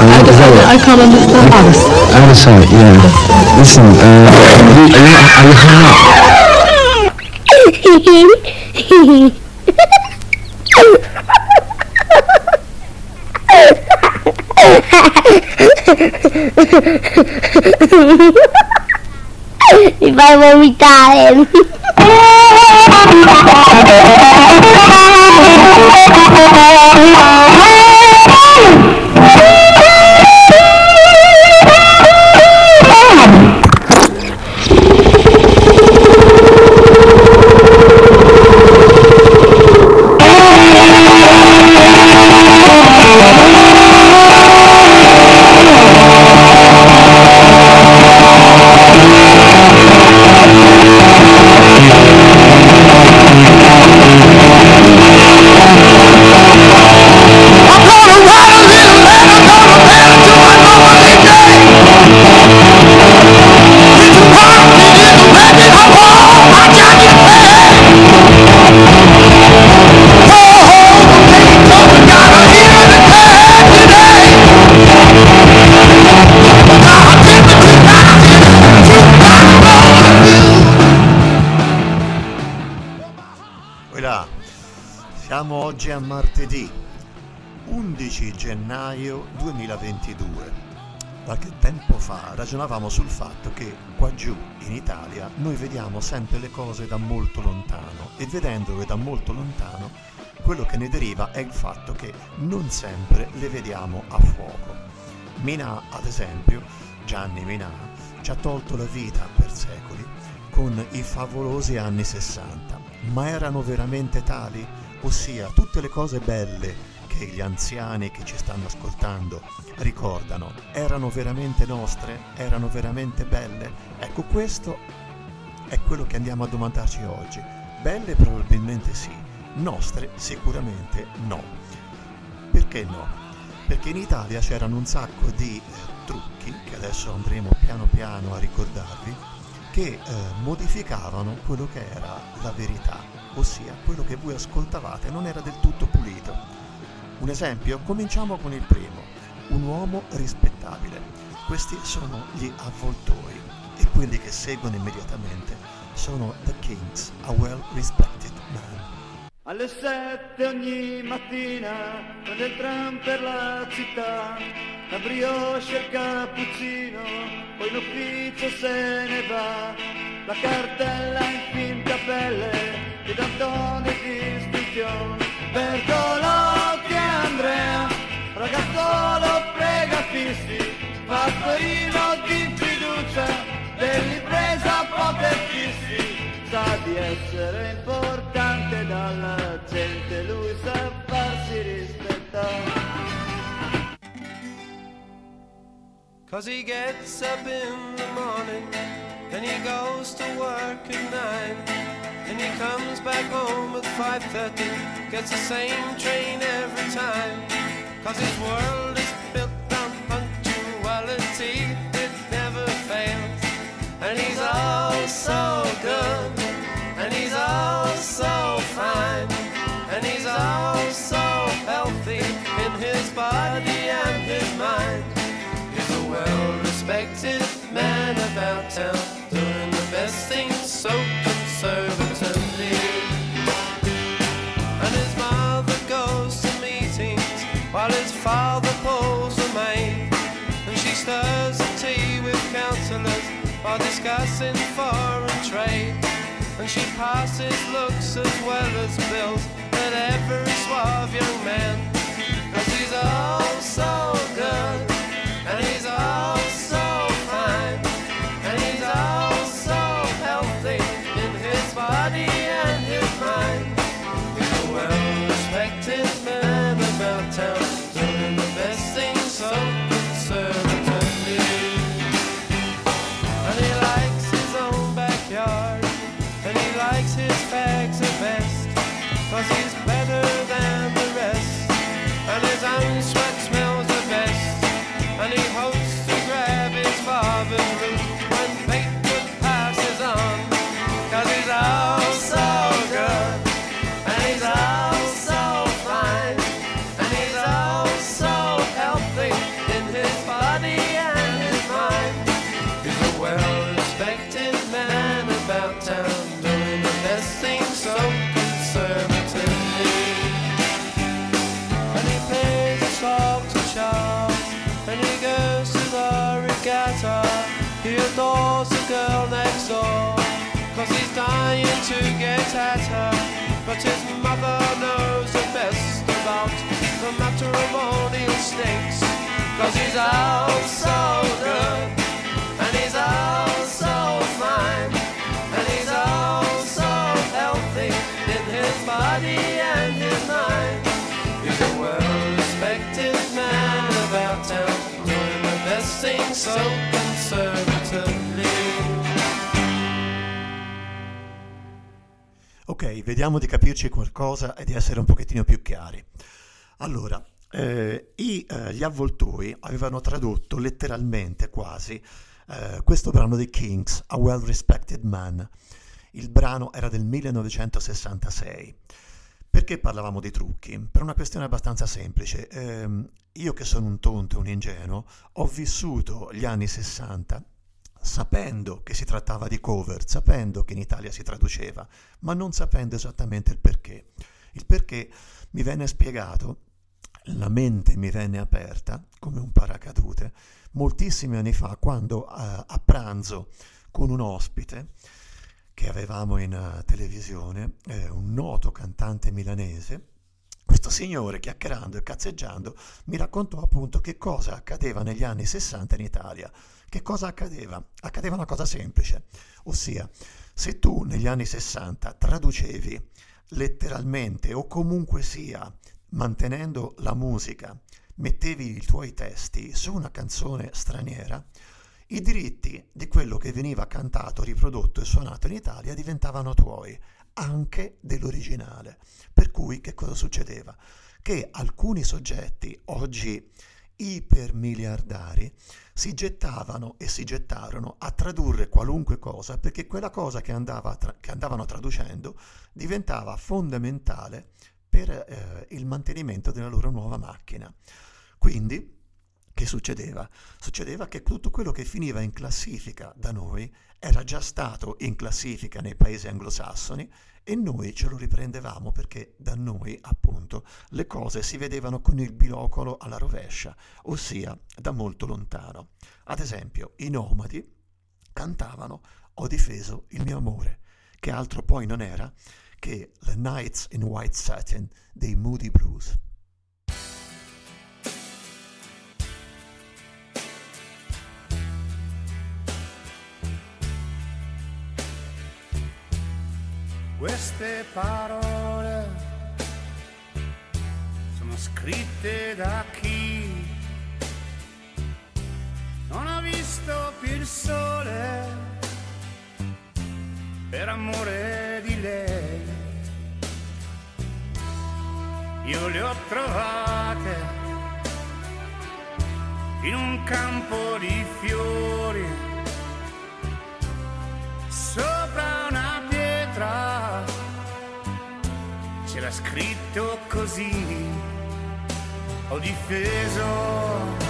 What is that? I, I can't understand. Others. Other side, yeah. Listen, uh, are, you, are you hung up? if I won't be dying. 2022. Qualche tempo fa ragionavamo sul fatto che qua giù in Italia noi vediamo sempre le cose da molto lontano e vedendole da molto lontano quello che ne deriva è il fatto che non sempre le vediamo a fuoco. Minà, ad esempio, Gianni Minà, ci ha tolto la vita per secoli con i favolosi anni 60. Ma erano veramente tali? Ossia, tutte le cose belle che gli anziani che ci stanno ascoltando ricordano, erano veramente nostre? Erano veramente belle? Ecco, questo è quello che andiamo a domandarci oggi. Belle probabilmente sì, nostre sicuramente no. Perché no? Perché in Italia c'erano un sacco di eh, trucchi, che adesso andremo piano piano a ricordarvi, che eh, modificavano quello che era la verità, ossia quello che voi ascoltavate non era del tutto pulito. Un esempio? Cominciamo con il primo, un uomo rispettabile. Questi sono gli avvoltoi e quelli che seguono immediatamente sono The Kings, a well respected man. Alle sette ogni mattina prende il tram per la città, la brioche e il cappuccino, poi in ufficio se ne va, la cartella in finta pelle di D'Antoni distinzione, Bertolotti e fattorino di fiducia, dell'impresa poter fissi, sa di essere importante dalla gente, lui sa farsi rispettare. Cause he gets up in the morning then he goes to work at nine. And he comes back home at 5.30 gets the same train every time. Cause his world fine and he's all so healthy in his body and his mind He's a well-respected man about town, doing the best things so conservatively. And his mother goes to meetings while his father pulls a maid. And she stirs the tea with councillors while discussing foreign trade. And she passes looks as well as bills at every suave young man. Cause he's all oh so good. Girl next door. Cause he's dying to get at her. But his mother knows the best about the matrimonial stakes. Cause he's out so good. And he's out so fine. And he's out so healthy in his body and his mind. He's a well respected man about town. Doing the best thing so conservatively. Ok, vediamo di capirci qualcosa e di essere un pochettino più chiari. Allora, eh, i, eh, gli avvoltoi avevano tradotto letteralmente quasi eh, questo brano dei Kings, A Well Respected Man. Il brano era del 1966. Perché parlavamo di trucchi? Per una questione abbastanza semplice. Ehm, io che sono un tonto e un ingenuo, ho vissuto gli anni 60 sapendo che si trattava di cover, sapendo che in Italia si traduceva, ma non sapendo esattamente il perché. Il perché mi venne spiegato, la mente mi venne aperta come un paracadute moltissimi anni fa quando a, a pranzo con un ospite che avevamo in uh, televisione, eh, un noto cantante milanese, questo signore, chiacchierando e cazzeggiando, mi raccontò appunto che cosa accadeva negli anni 60 in Italia. Che cosa accadeva? Accadeva una cosa semplice, ossia se tu negli anni 60 traducevi letteralmente o comunque sia mantenendo la musica, mettevi i tuoi testi su una canzone straniera, i diritti di quello che veniva cantato, riprodotto e suonato in Italia diventavano tuoi, anche dell'originale. Per cui che cosa succedeva? Che alcuni soggetti, oggi ipermiliardari, si gettavano e si gettarono a tradurre qualunque cosa perché quella cosa che, andava tra- che andavano traducendo diventava fondamentale per eh, il mantenimento della loro nuova macchina. Quindi, che succedeva? Succedeva che tutto quello che finiva in classifica da noi era già stato in classifica nei paesi anglosassoni e noi ce lo riprendevamo perché da noi, appunto, le cose si vedevano con il binocolo alla rovescia, ossia da molto lontano. Ad esempio, i nomadi cantavano Ho difeso il mio amore, che altro poi non era che The Nights in White Satin dei Moody Blues. Queste parole sono scritte da chi? Non ha visto più il sole. Per amore di lei. Io le ho trovate in un campo di fiori scritto così ho difeso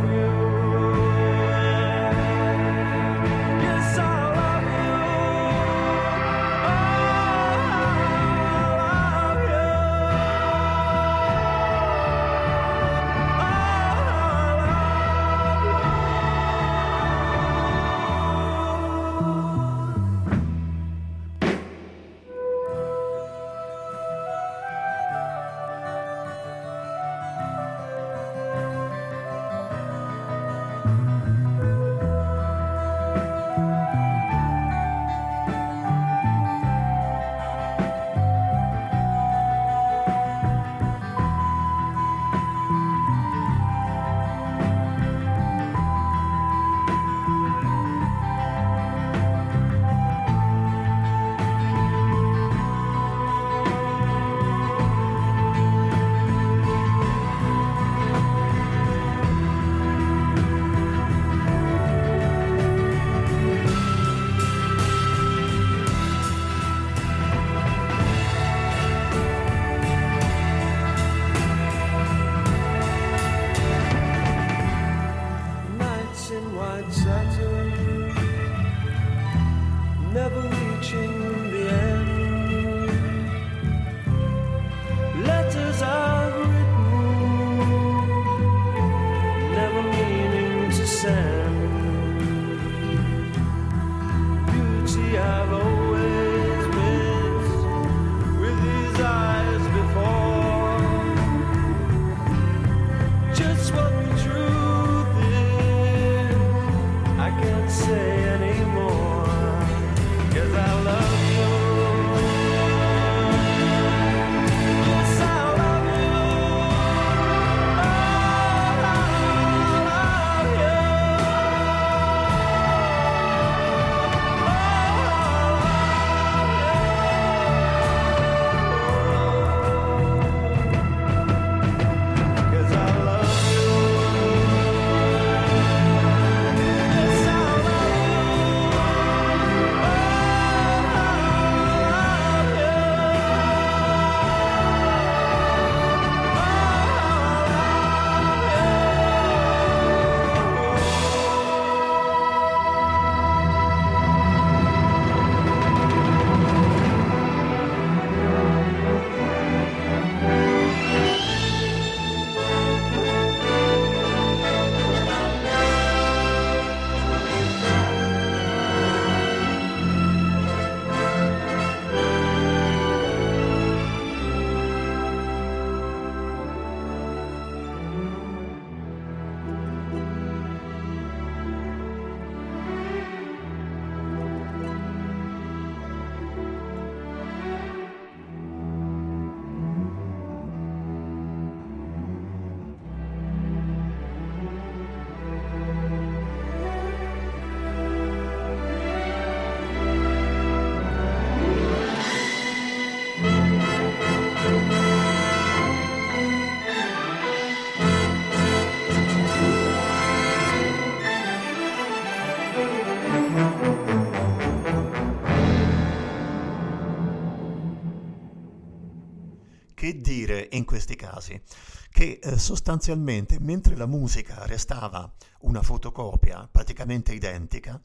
in questi casi? Che eh, sostanzialmente mentre la musica restava una fotocopia praticamente identica,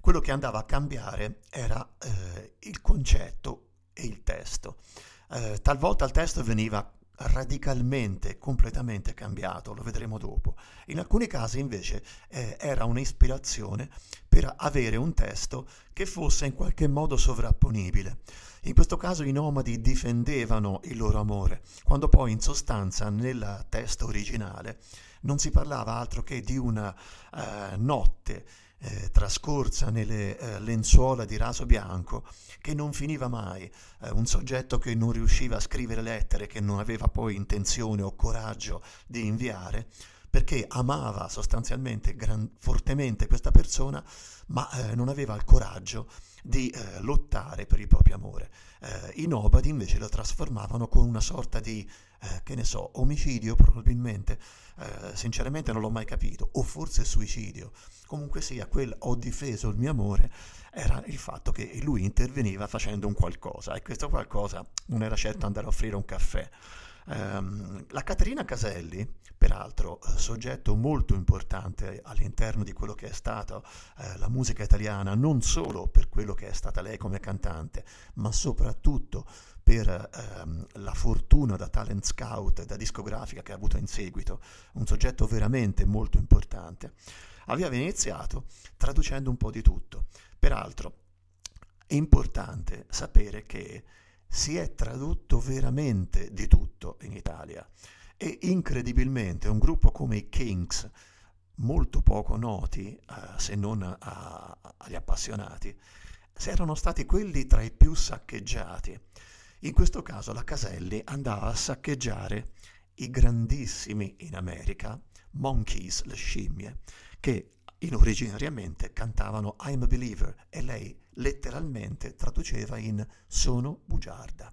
quello che andava a cambiare era eh, il concetto e il testo. Eh, talvolta il testo veniva radicalmente, completamente cambiato, lo vedremo dopo. In alcuni casi invece eh, era un'ispirazione per avere un testo che fosse in qualche modo sovrapponibile. In questo caso i nomadi difendevano il loro amore, quando poi in sostanza nel testo originale non si parlava altro che di una eh, notte eh, trascorsa nelle eh, lenzuola di raso bianco che non finiva mai, eh, un soggetto che non riusciva a scrivere lettere, che non aveva poi intenzione o coraggio di inviare, perché amava sostanzialmente gran- fortemente questa persona, ma eh, non aveva il coraggio di eh, lottare per il proprio amore. Eh, I nobody invece lo trasformavano con una sorta di, eh, che ne so, omicidio probabilmente, eh, sinceramente non l'ho mai capito, o forse suicidio. Comunque sia, quel ho difeso il mio amore era il fatto che lui interveniva facendo un qualcosa e questo qualcosa non era certo andare a offrire un caffè. Ehm, la Caterina Caselli, peraltro eh, soggetto molto importante all'interno di quello che è stata eh, la musica italiana, non solo per quello che è stata lei come cantante, ma soprattutto per ehm, la fortuna da talent scout da discografica che ha avuto in seguito, un soggetto veramente molto importante. Aveva iniziato traducendo un po' di tutto. Peraltro è importante sapere che si è tradotto veramente di tutto in Italia e incredibilmente un gruppo come i Kings, molto poco noti eh, se non a- agli appassionati, erano stati quelli tra i più saccheggiati. In questo caso la Caselli andava a saccheggiare i grandissimi in America, Monkeys, le scimmie, che in originariamente cantavano I'm a Believer e lei letteralmente traduceva in Sono bugiarda.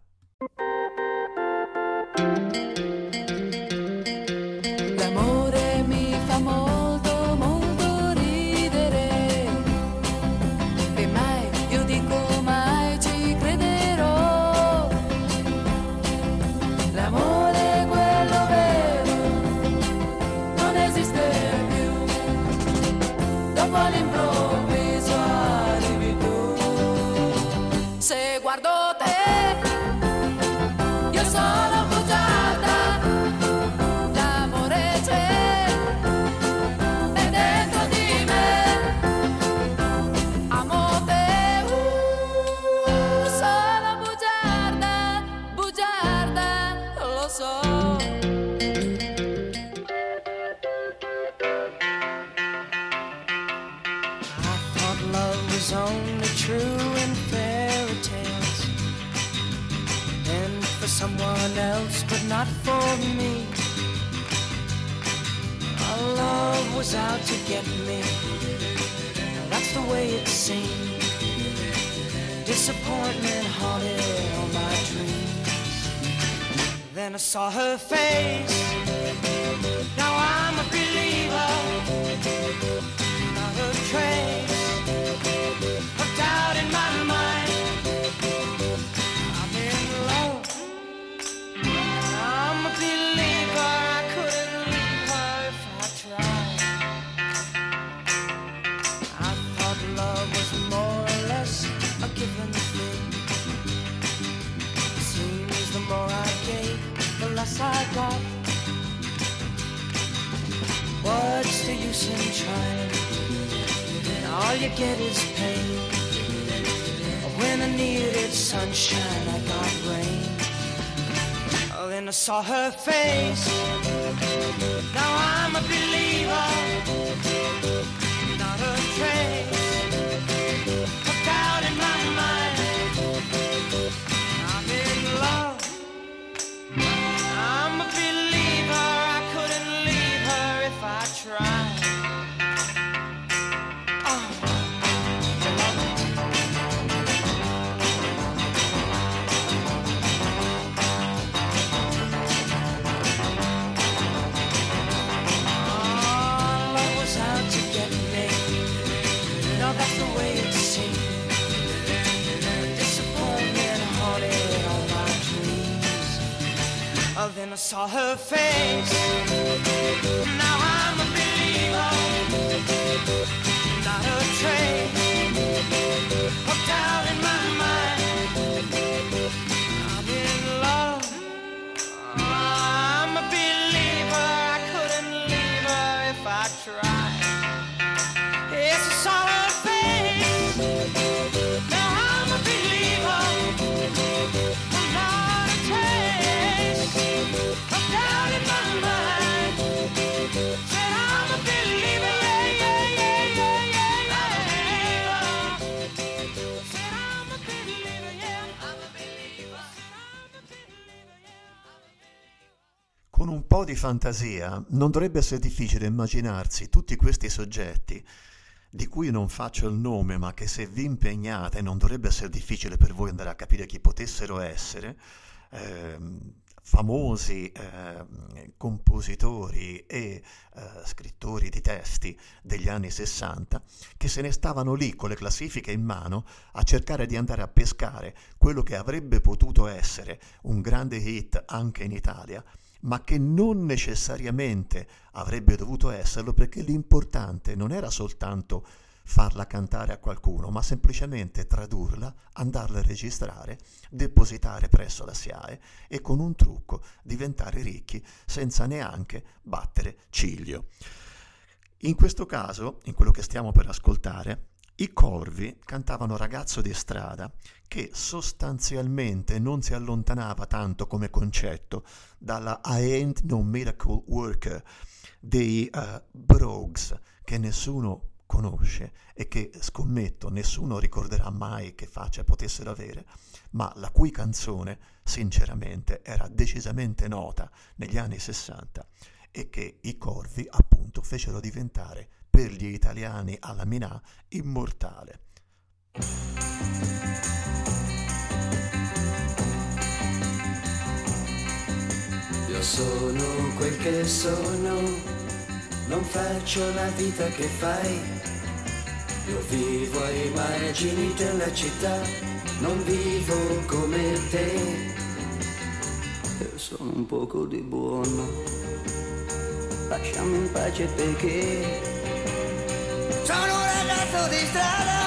Fantasia non dovrebbe essere difficile immaginarsi tutti questi soggetti di cui non faccio il nome, ma che se vi impegnate non dovrebbe essere difficile per voi andare a capire chi potessero essere, ehm, famosi ehm, compositori e eh, scrittori di testi degli anni 60 che se ne stavano lì con le classifiche in mano a cercare di andare a pescare quello che avrebbe potuto essere un grande hit anche in Italia ma che non necessariamente avrebbe dovuto esserlo perché l'importante non era soltanto farla cantare a qualcuno, ma semplicemente tradurla, andarla a registrare, depositare presso la SIAE e con un trucco diventare ricchi senza neanche battere ciglio. In questo caso, in quello che stiamo per ascoltare, i Corvi cantavano Ragazzo di strada, che sostanzialmente non si allontanava tanto come concetto dalla I Ain't No Miracle Worker dei uh, Brogues, che nessuno conosce e che scommetto nessuno ricorderà mai che faccia potessero avere, ma la cui canzone sinceramente era decisamente nota negli anni 60 e che i Corvi appunto fecero diventare per gli italiani alla Minà immortale. Io sono quel che sono, non faccio la vita che fai. Io vivo ai margini della città, non vivo come te. Io sono un poco di buono, lasciami in pace perché sono un ragazzo di strada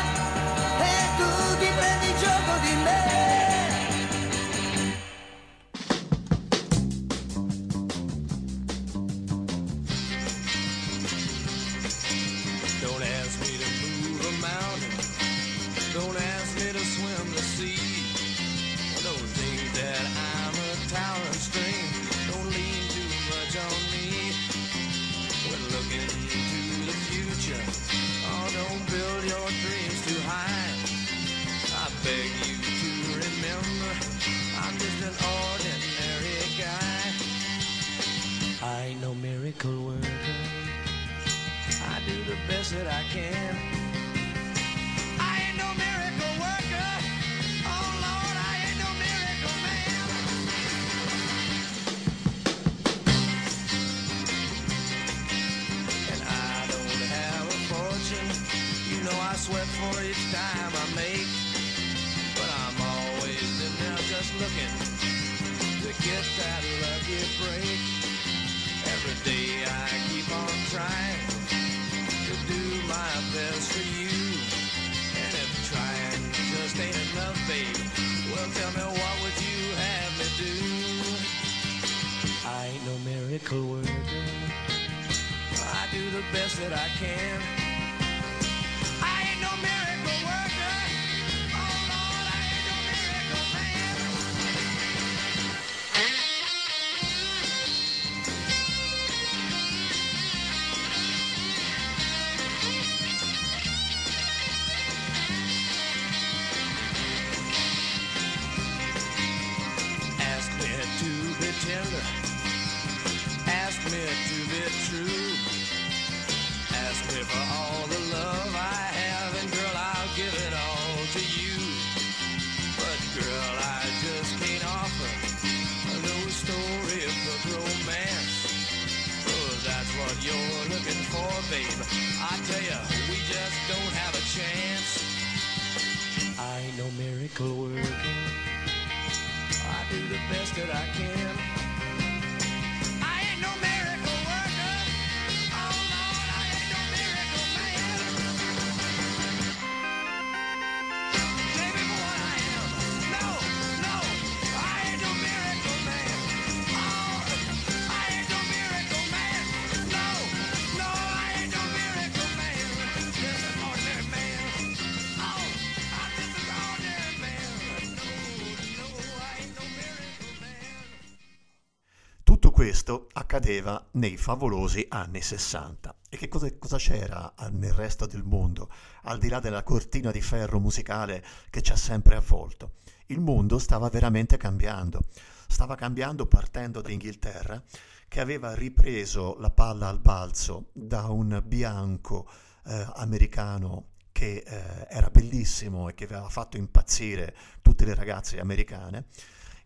accadeva nei favolosi anni 60. E che cosa, cosa c'era ah, nel resto del mondo, al di là della cortina di ferro musicale che ci ha sempre avvolto? Il mondo stava veramente cambiando. Stava cambiando partendo da Inghilterra, che aveva ripreso la palla al balzo da un bianco eh, americano che eh, era bellissimo e che aveva fatto impazzire tutte le ragazze americane.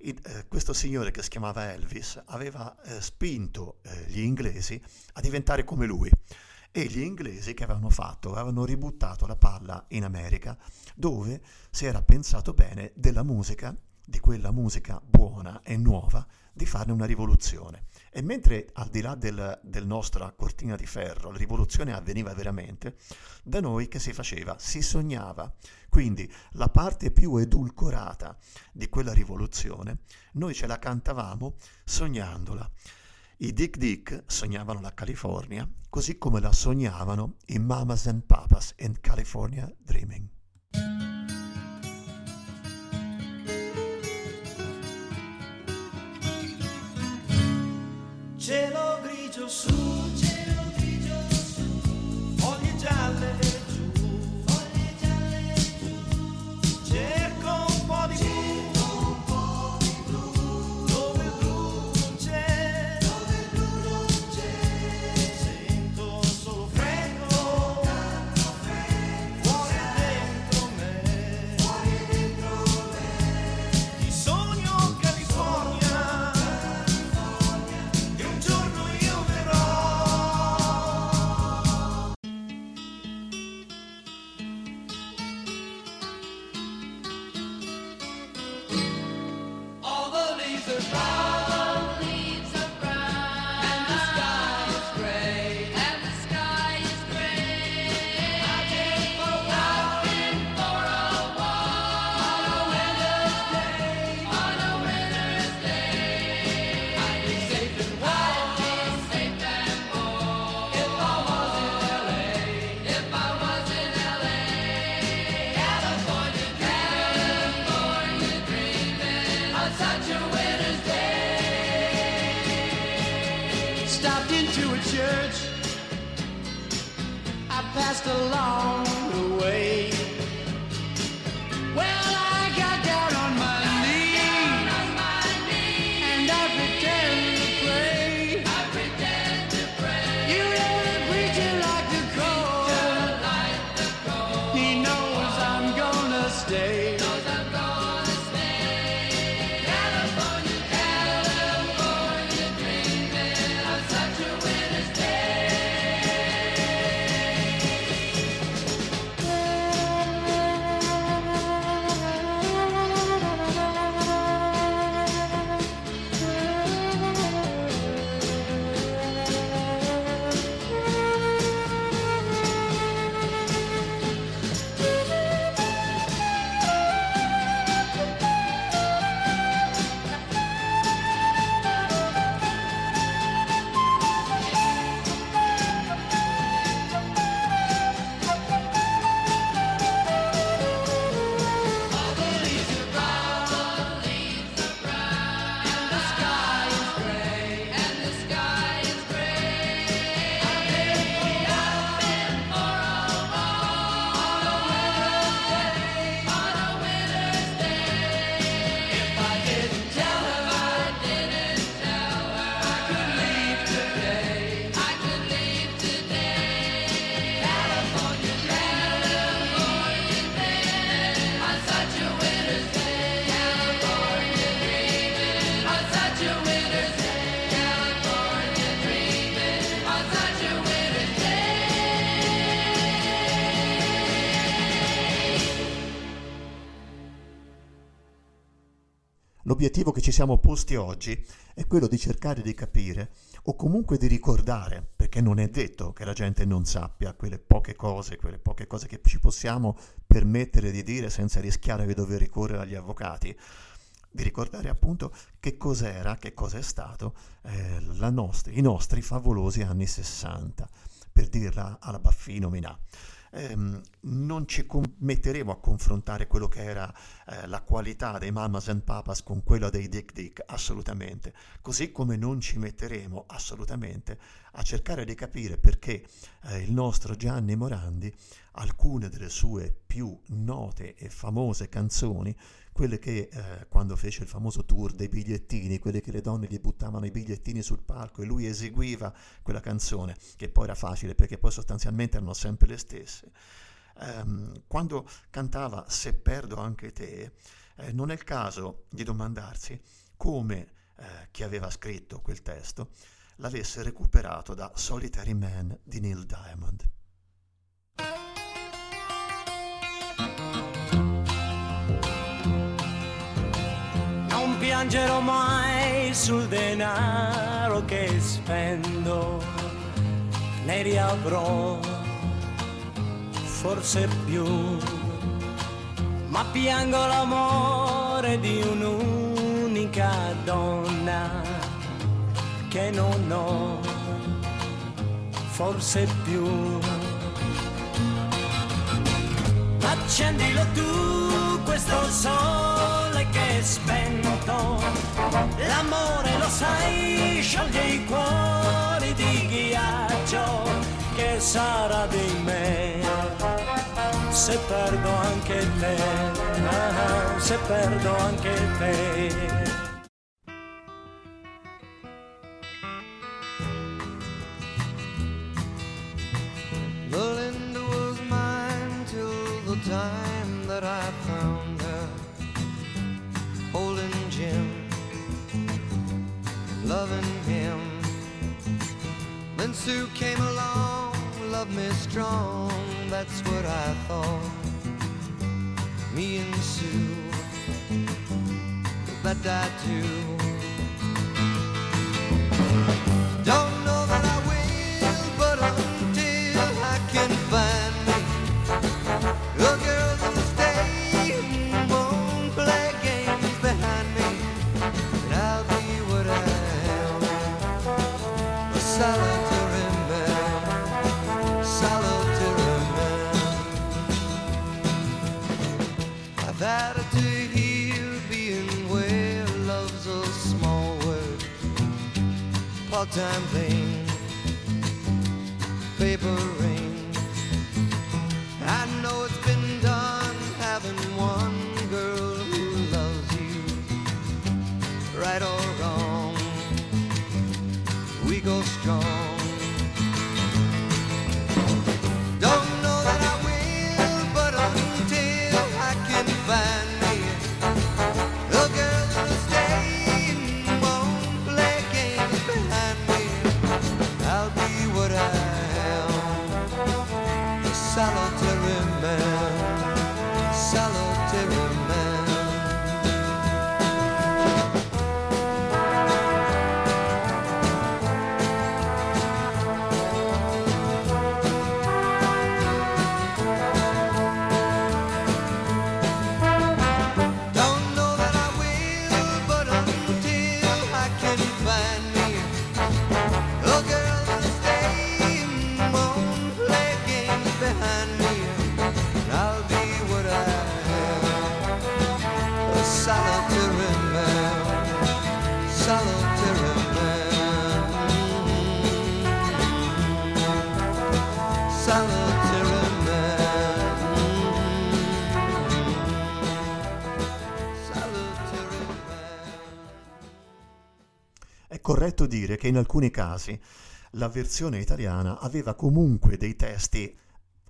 Eh, questo signore che si chiamava Elvis aveva eh, spinto eh, gli inglesi a diventare come lui e gli inglesi che avevano fatto? Avevano ributtato la palla in America dove si era pensato bene della musica, di quella musica buona e nuova, di farne una rivoluzione. E mentre al di là del, del nostra cortina di ferro la rivoluzione avveniva veramente, da noi che si faceva? Si sognava. Quindi la parte più edulcorata di quella rivoluzione, noi ce la cantavamo sognandola. I Dick Dick sognavano la California, così come la sognavano i Mamas and Papas in California Dreaming. Cielo grigio su, L'obiettivo che ci siamo posti oggi è quello di cercare di capire o comunque di ricordare, perché non è detto che la gente non sappia quelle poche cose, quelle poche cose che ci possiamo permettere di dire senza rischiare di dover ricorrere agli avvocati, di ricordare appunto che cos'era, che cosa è stato eh, nostri- i nostri favolosi anni 60, per dirla alla Baffino Minà. Ehm, non ci metteremo a confrontare quello che era eh, la qualità dei Mamas and Papas con quella dei Dick Dick, assolutamente. Così come non ci metteremo assolutamente a cercare di capire perché eh, il nostro Gianni Morandi, alcune delle sue più note e famose canzoni, quelle che eh, quando fece il famoso tour dei bigliettini, quelle che le donne gli buttavano i bigliettini sul palco e lui eseguiva quella canzone, che poi era facile perché poi sostanzialmente erano sempre le stesse. Ehm, quando cantava Se perdo anche te, eh, non è il caso di domandarsi come eh, chi aveva scritto quel testo l'avesse recuperato da Solitary Man di Neil Diamond. Piangerò mai sul denaro che spendo, ne riavrò forse più, ma piango l'amore di un'unica donna che non ho, forse più. Accendilo tu questo sole spento, l'amore lo sai, scioglie i cuori di ghiaccio, che sarà di me se perdo anche te, ah, se perdo anche te. Then Sue came along, loved me strong, that's what I thought. Me and Sue, that I do. Don't know that I will, but until I can find me a girl that'll stay won't play games behind me, and I'll be what I am, a Corretto dire che in alcuni casi la versione italiana aveva comunque dei testi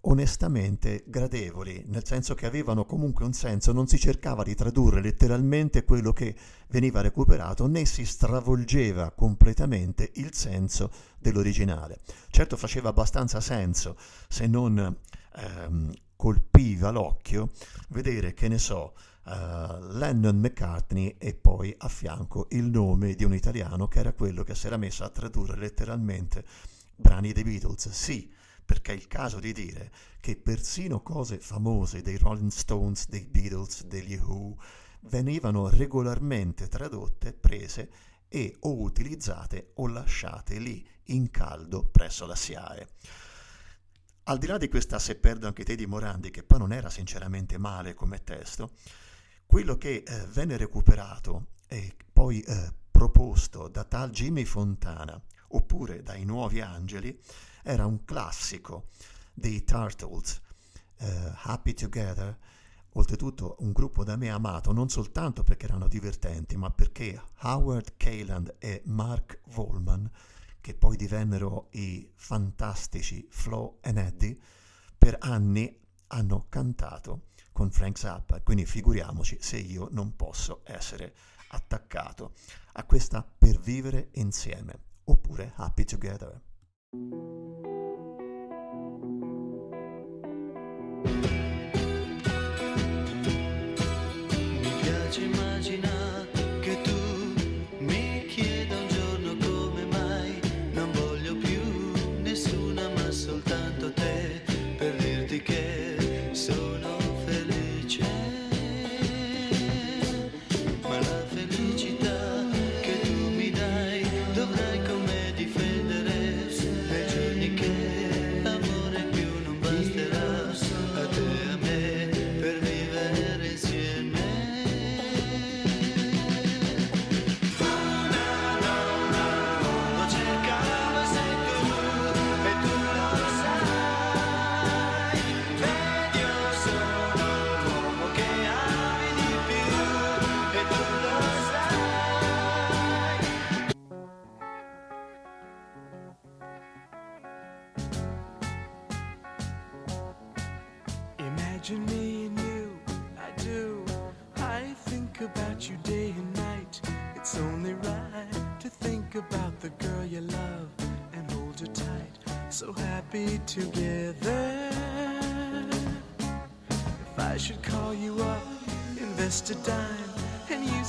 onestamente gradevoli, nel senso che avevano comunque un senso, non si cercava di tradurre letteralmente quello che veniva recuperato, né si stravolgeva completamente il senso dell'originale. Certo faceva abbastanza senso, se non ehm, colpiva l'occhio, vedere, che ne so, eh, Lennon McCartney e poi a fianco il nome di un italiano che era quello che si era messo a tradurre letteralmente brani dei Beatles. Sì, perché è il caso di dire che persino cose famose dei Rolling Stones, dei Beatles, degli Who venivano regolarmente tradotte, prese e o utilizzate o lasciate lì in caldo presso la SIAE. Al di là di questa Se perdo anche te di Morandi, che poi non era sinceramente male come testo, quello che eh, venne recuperato e poi eh, proposto da tal Jimmy Fontana oppure dai Nuovi Angeli era un classico dei Turtles, eh, Happy Together, oltretutto un gruppo da me amato non soltanto perché erano divertenti, ma perché Howard Kayland e Mark Volman, che poi divennero i fantastici Flo and Eddie, per anni hanno cantato con Frank Zappa, quindi figuriamoci se io non posso essere attaccato a questa per vivere insieme, oppure Happy Together.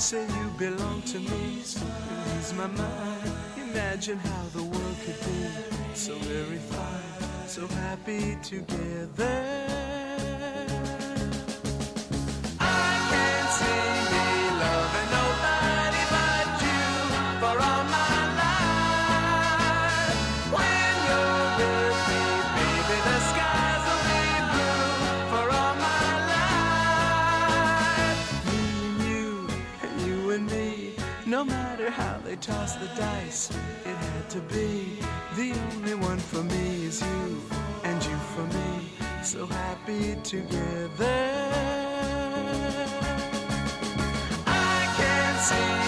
Say you belong to me, lose my mind. Imagine how the world could be so very fine, so happy together. Matter how they toss the dice, it had to be. The only one for me is you, and you for me, so happy together. I can't see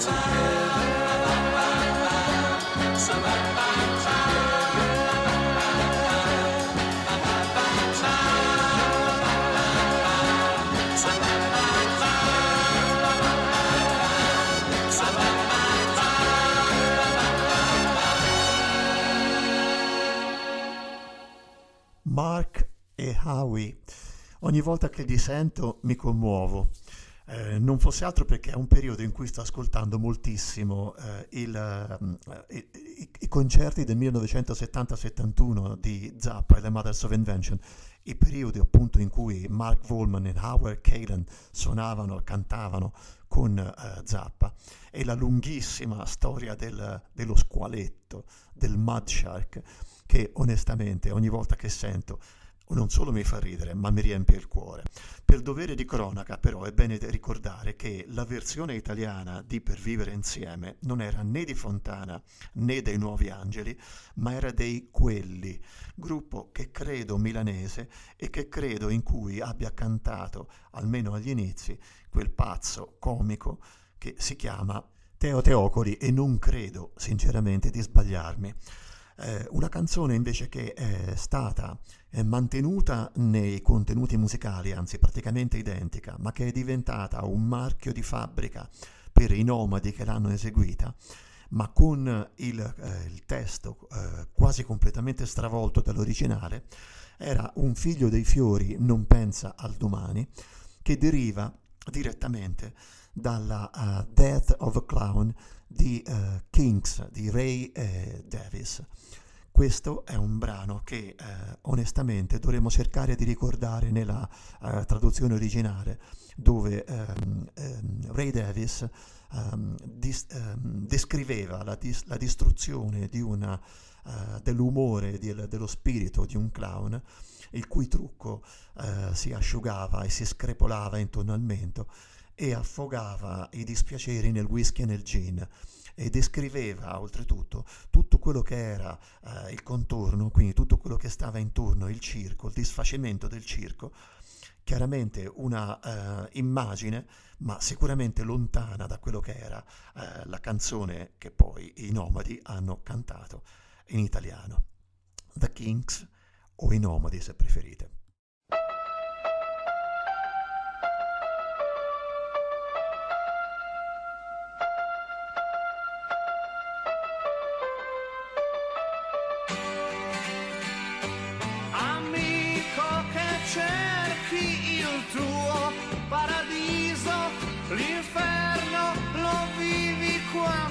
Mark e Howie, ogni volta che li sento mi commuovo. Eh, non fosse altro perché è un periodo in cui sto ascoltando moltissimo eh, il, i, i- i concerti del 1970-71 di Zappa e The Mothers of Invention, i periodi appunto in cui Mark Volman e Howard Kalen suonavano, cantavano con eh, Zappa. E la lunghissima storia del- dello squaletto, del Mud Shark, che onestamente ogni volta che sento non solo mi fa ridere, ma mi riempie il cuore. Per dovere di cronaca, però, è bene ricordare che la versione italiana di Per vivere insieme non era né di Fontana né dei Nuovi Angeli, ma era dei Quelli, gruppo che credo milanese e che credo in cui abbia cantato, almeno agli inizi, quel pazzo comico che si chiama Teo Teocoli e non credo sinceramente di sbagliarmi. Eh, una canzone invece che è stata eh, mantenuta nei contenuti musicali, anzi praticamente identica, ma che è diventata un marchio di fabbrica per i nomadi che l'hanno eseguita, ma con il, eh, il testo eh, quasi completamente stravolto dall'originale, era Un figlio dei fiori non pensa al domani, che deriva direttamente dalla uh, Death of a Clown di uh, Kings, di Ray eh, Davis. Questo è un brano che eh, onestamente dovremmo cercare di ricordare nella eh, traduzione originale, dove ehm, ehm, Ray Davis ehm, dis- ehm, descriveva la, dis- la, distruzione di una, uh, dell'umore, di, dello spirito di un clown, il cui trucco uh, si asciugava e si screpolava intorno al mento e affogava i dispiaceri nel whisky e nel gin e descriveva oltretutto tutto quello che era eh, il contorno, quindi tutto quello che stava intorno, il circo, il disfacimento del circo, chiaramente una eh, immagine, ma sicuramente lontana da quello che era eh, la canzone che poi i nomadi hanno cantato in italiano. The Kings o i nomadi se preferite. Vivi quando hai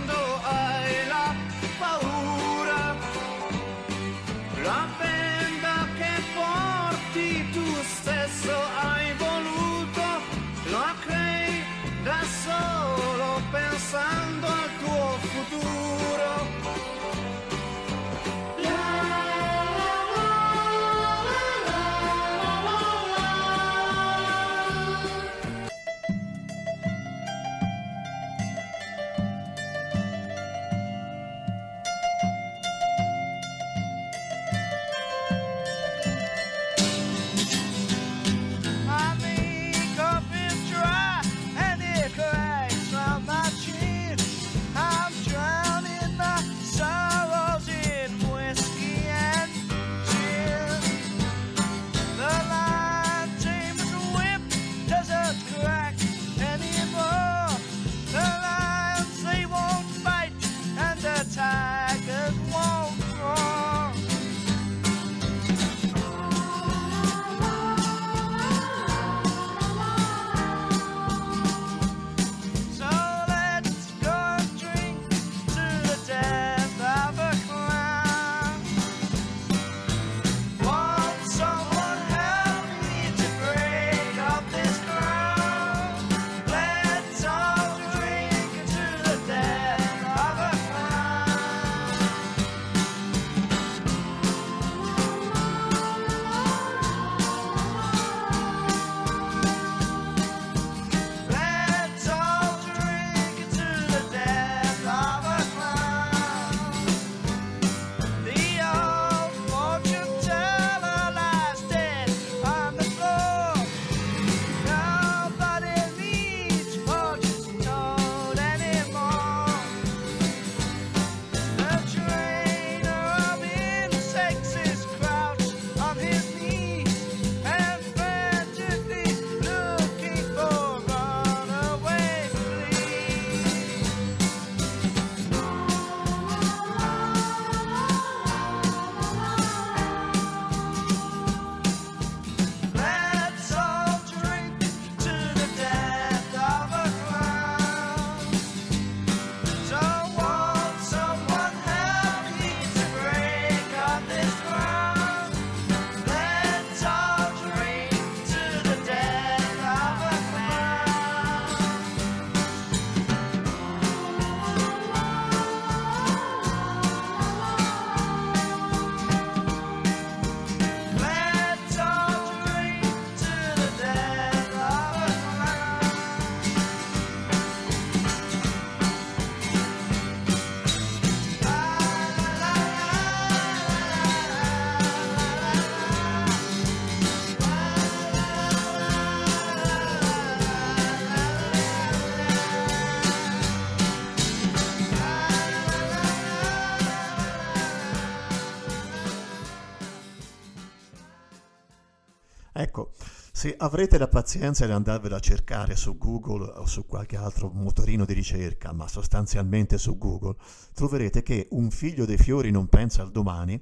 se avrete la pazienza di andarvela a cercare su Google o su qualche altro motorino di ricerca, ma sostanzialmente su Google, troverete che Un figlio dei fiori non pensa al domani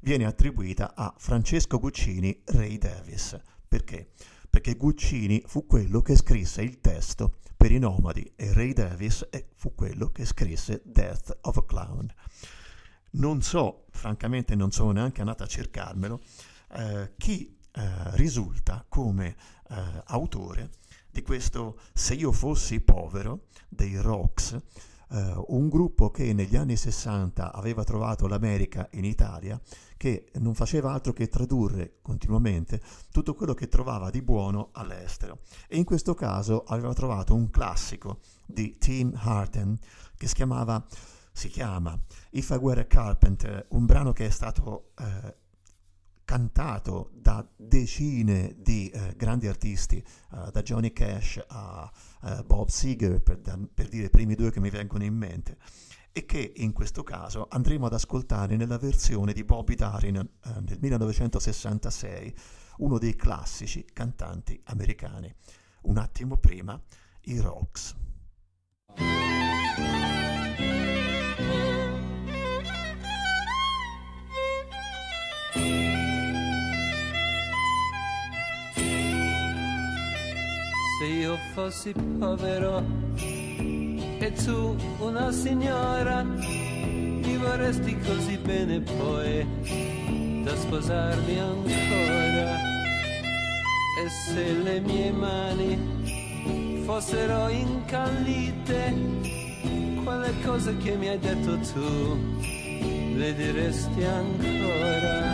viene attribuita a Francesco Guccini Ray Davis. Perché? Perché Guccini fu quello che scrisse il testo per i Nomadi e Ray Davis fu quello che scrisse Death of a Clown. Non so, francamente non sono neanche andato a cercarmelo, eh, chi eh, risulta come eh, autore di questo Se io fossi povero dei Rocks, eh, un gruppo che negli anni 60 aveva trovato l'America in Italia, che non faceva altro che tradurre continuamente tutto quello che trovava di buono all'estero. E in questo caso aveva trovato un classico di Tim Harden che si chiamava si chiama If I Were a Carpenter, un brano che è stato eh, cantato da decine di eh, grandi artisti, eh, da Johnny Cash a eh, Bob Seger, per, per, dire i primi due che mi vengono in mente, e che in questo caso andremo ad ascoltare nella versione di Bobby Darin nel 1966, uno dei classici cantanti americani. Un attimo prima, i Rocks. Se io fossi povero e tu una signora, mi vorresti così bene poi da sposarmi ancora. E se le mie mani fossero incallite, quelle cose che mi hai detto tu, le diresti ancora.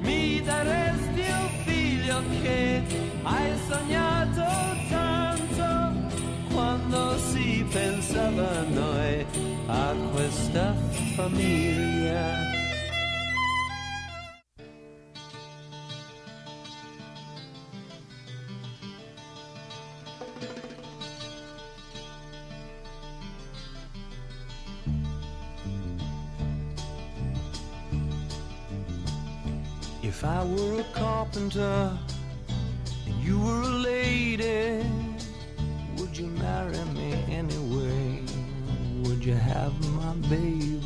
Mi daresti un figlio che hai sognato tanto quando si pensava a noi, a questa famiglia. Were a carpenter and you were a lady, would you marry me anyway? Would you have my baby?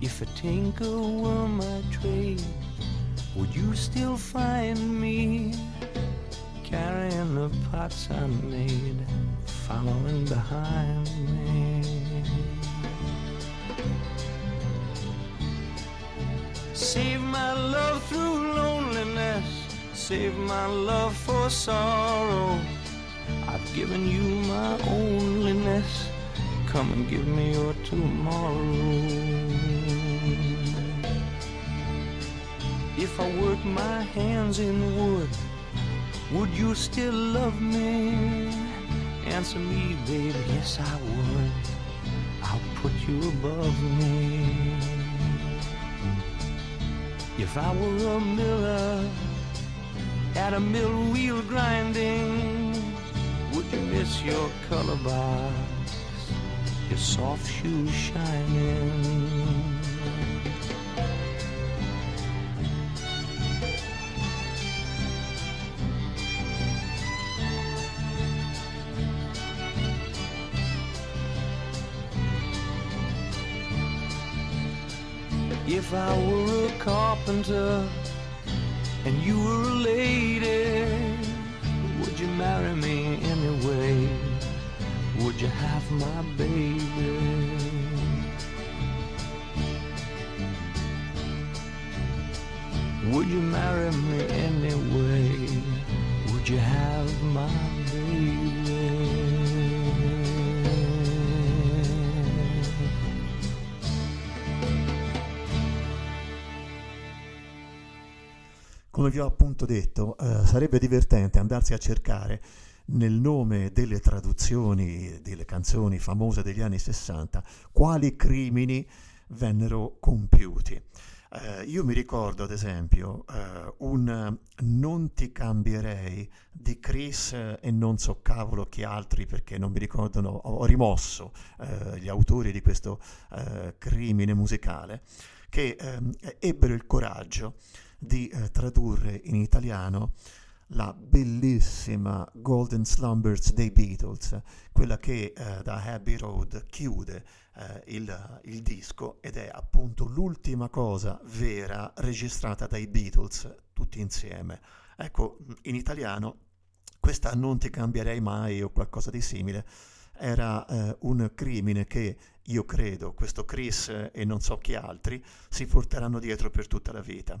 If a tinker were my trade, would you still find me carrying the pots I made, following behind me? Save my love for sorrow. I've given you my onlyness. Come and give me your tomorrow. If I work my hands in wood, would you still love me? Answer me, baby, yes I would. I'll put you above me. If I were a miller at a mill wheel grinding, would you miss your color box, your soft shoes shining? If I were a carpenter and you were a lady, my baby? Would you marry me anyway? Would you have my baby? Come vi ho appunto detto, eh, sarebbe divertente andarsi a cercare nel nome delle traduzioni delle canzoni famose degli anni 60 quali crimini vennero compiuti. Eh, io mi ricordo ad esempio eh, un Non ti cambierei di Chris eh, e non so cavolo chi altri perché non mi ricordano, ho, ho rimosso eh, gli autori di questo eh, crimine musicale che ehm, ebbero il coraggio di eh, tradurre in italiano la bellissima Golden Slumbers dei Beatles, quella che eh, da Abbey Road chiude eh, il, il disco ed è appunto l'ultima cosa vera registrata dai Beatles tutti insieme. Ecco, in italiano questa non ti cambierei mai o qualcosa di simile era eh, un crimine che io credo questo Chris e non so chi altri si porteranno dietro per tutta la vita.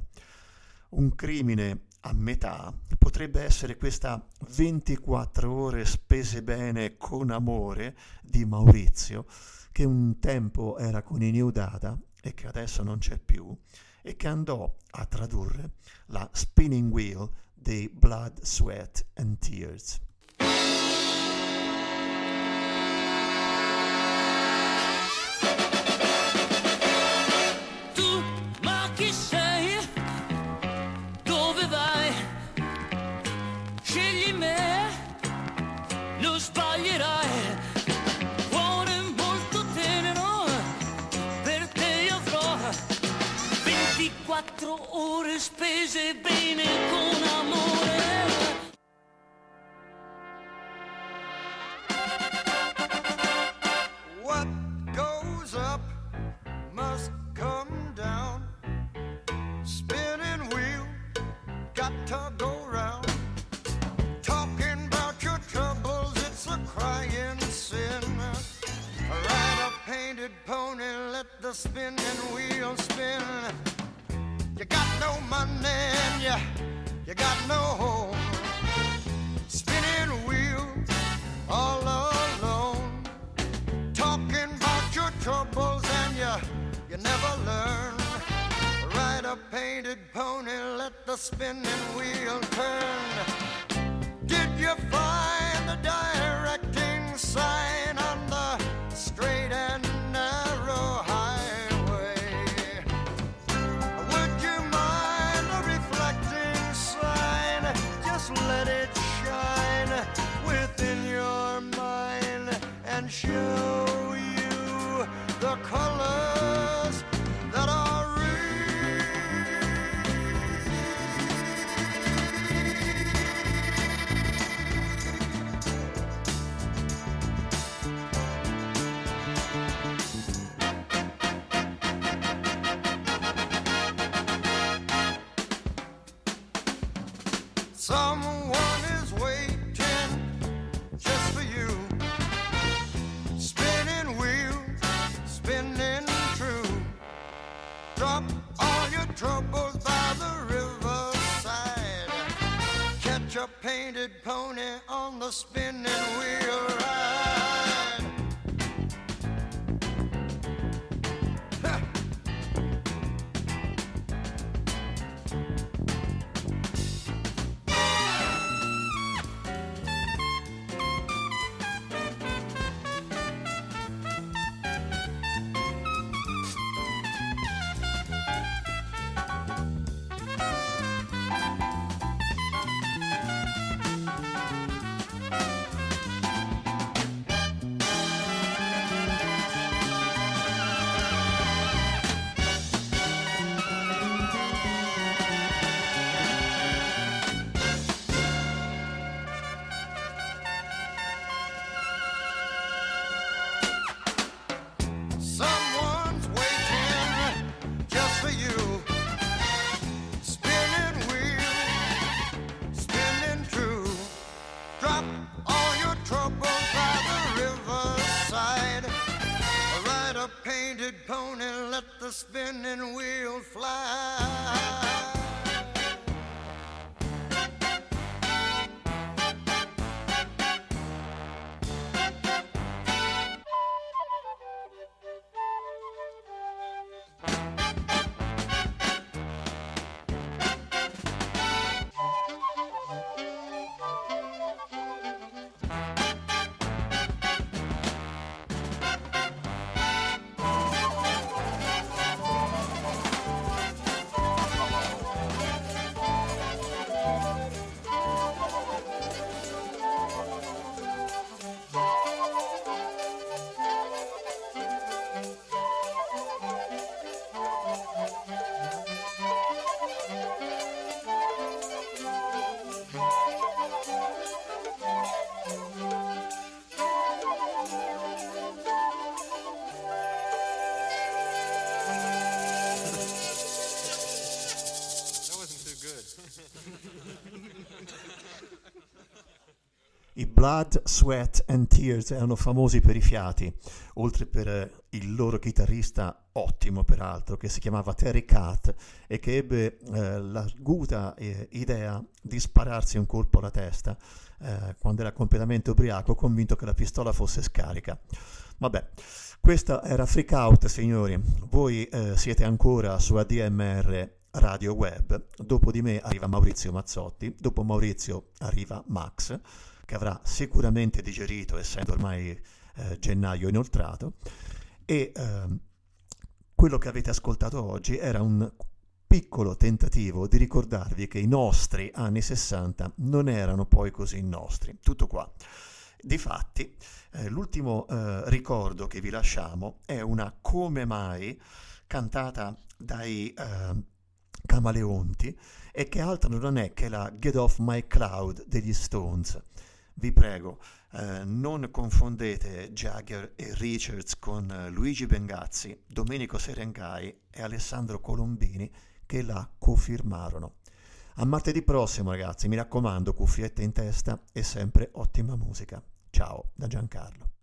Un crimine a metà potrebbe essere questa 24 ore spese bene con amore di Maurizio, che un tempo era con i New Dada e che adesso non c'è più, e che andò a tradurre la Spinning Wheel dei Blood, Sweat and Tears. Pony on the spinning wheel Blood, Sweat and Tears erano famosi per i fiati, oltre per eh, il loro chitarrista ottimo peraltro, che si chiamava Terry Cat e che ebbe eh, l'arguta eh, idea di spararsi un colpo alla testa eh, quando era completamente ubriaco, convinto che la pistola fosse scarica. Vabbè, questa era Freak Out, signori. Voi eh, siete ancora su ADMR Radio Web. Dopo di me arriva Maurizio Mazzotti, dopo Maurizio arriva Max, che avrà sicuramente digerito, essendo ormai eh, gennaio inoltrato. E ehm, quello che avete ascoltato oggi era un piccolo tentativo di ricordarvi che i nostri anni 60 non erano poi così nostri. Tutto qua. Difatti, eh, l'ultimo eh, ricordo che vi lasciamo è una come mai cantata dai eh, Camaleonti e che altro non è che la Get Off My Cloud degli Stones. Vi prego, eh, non confondete Jagger e Richards con eh, Luigi Bengazzi, Domenico Serengai e Alessandro Colombini che la cofirmarono. A martedì prossimo ragazzi, mi raccomando, cuffiette in testa e sempre ottima musica. Ciao da Giancarlo.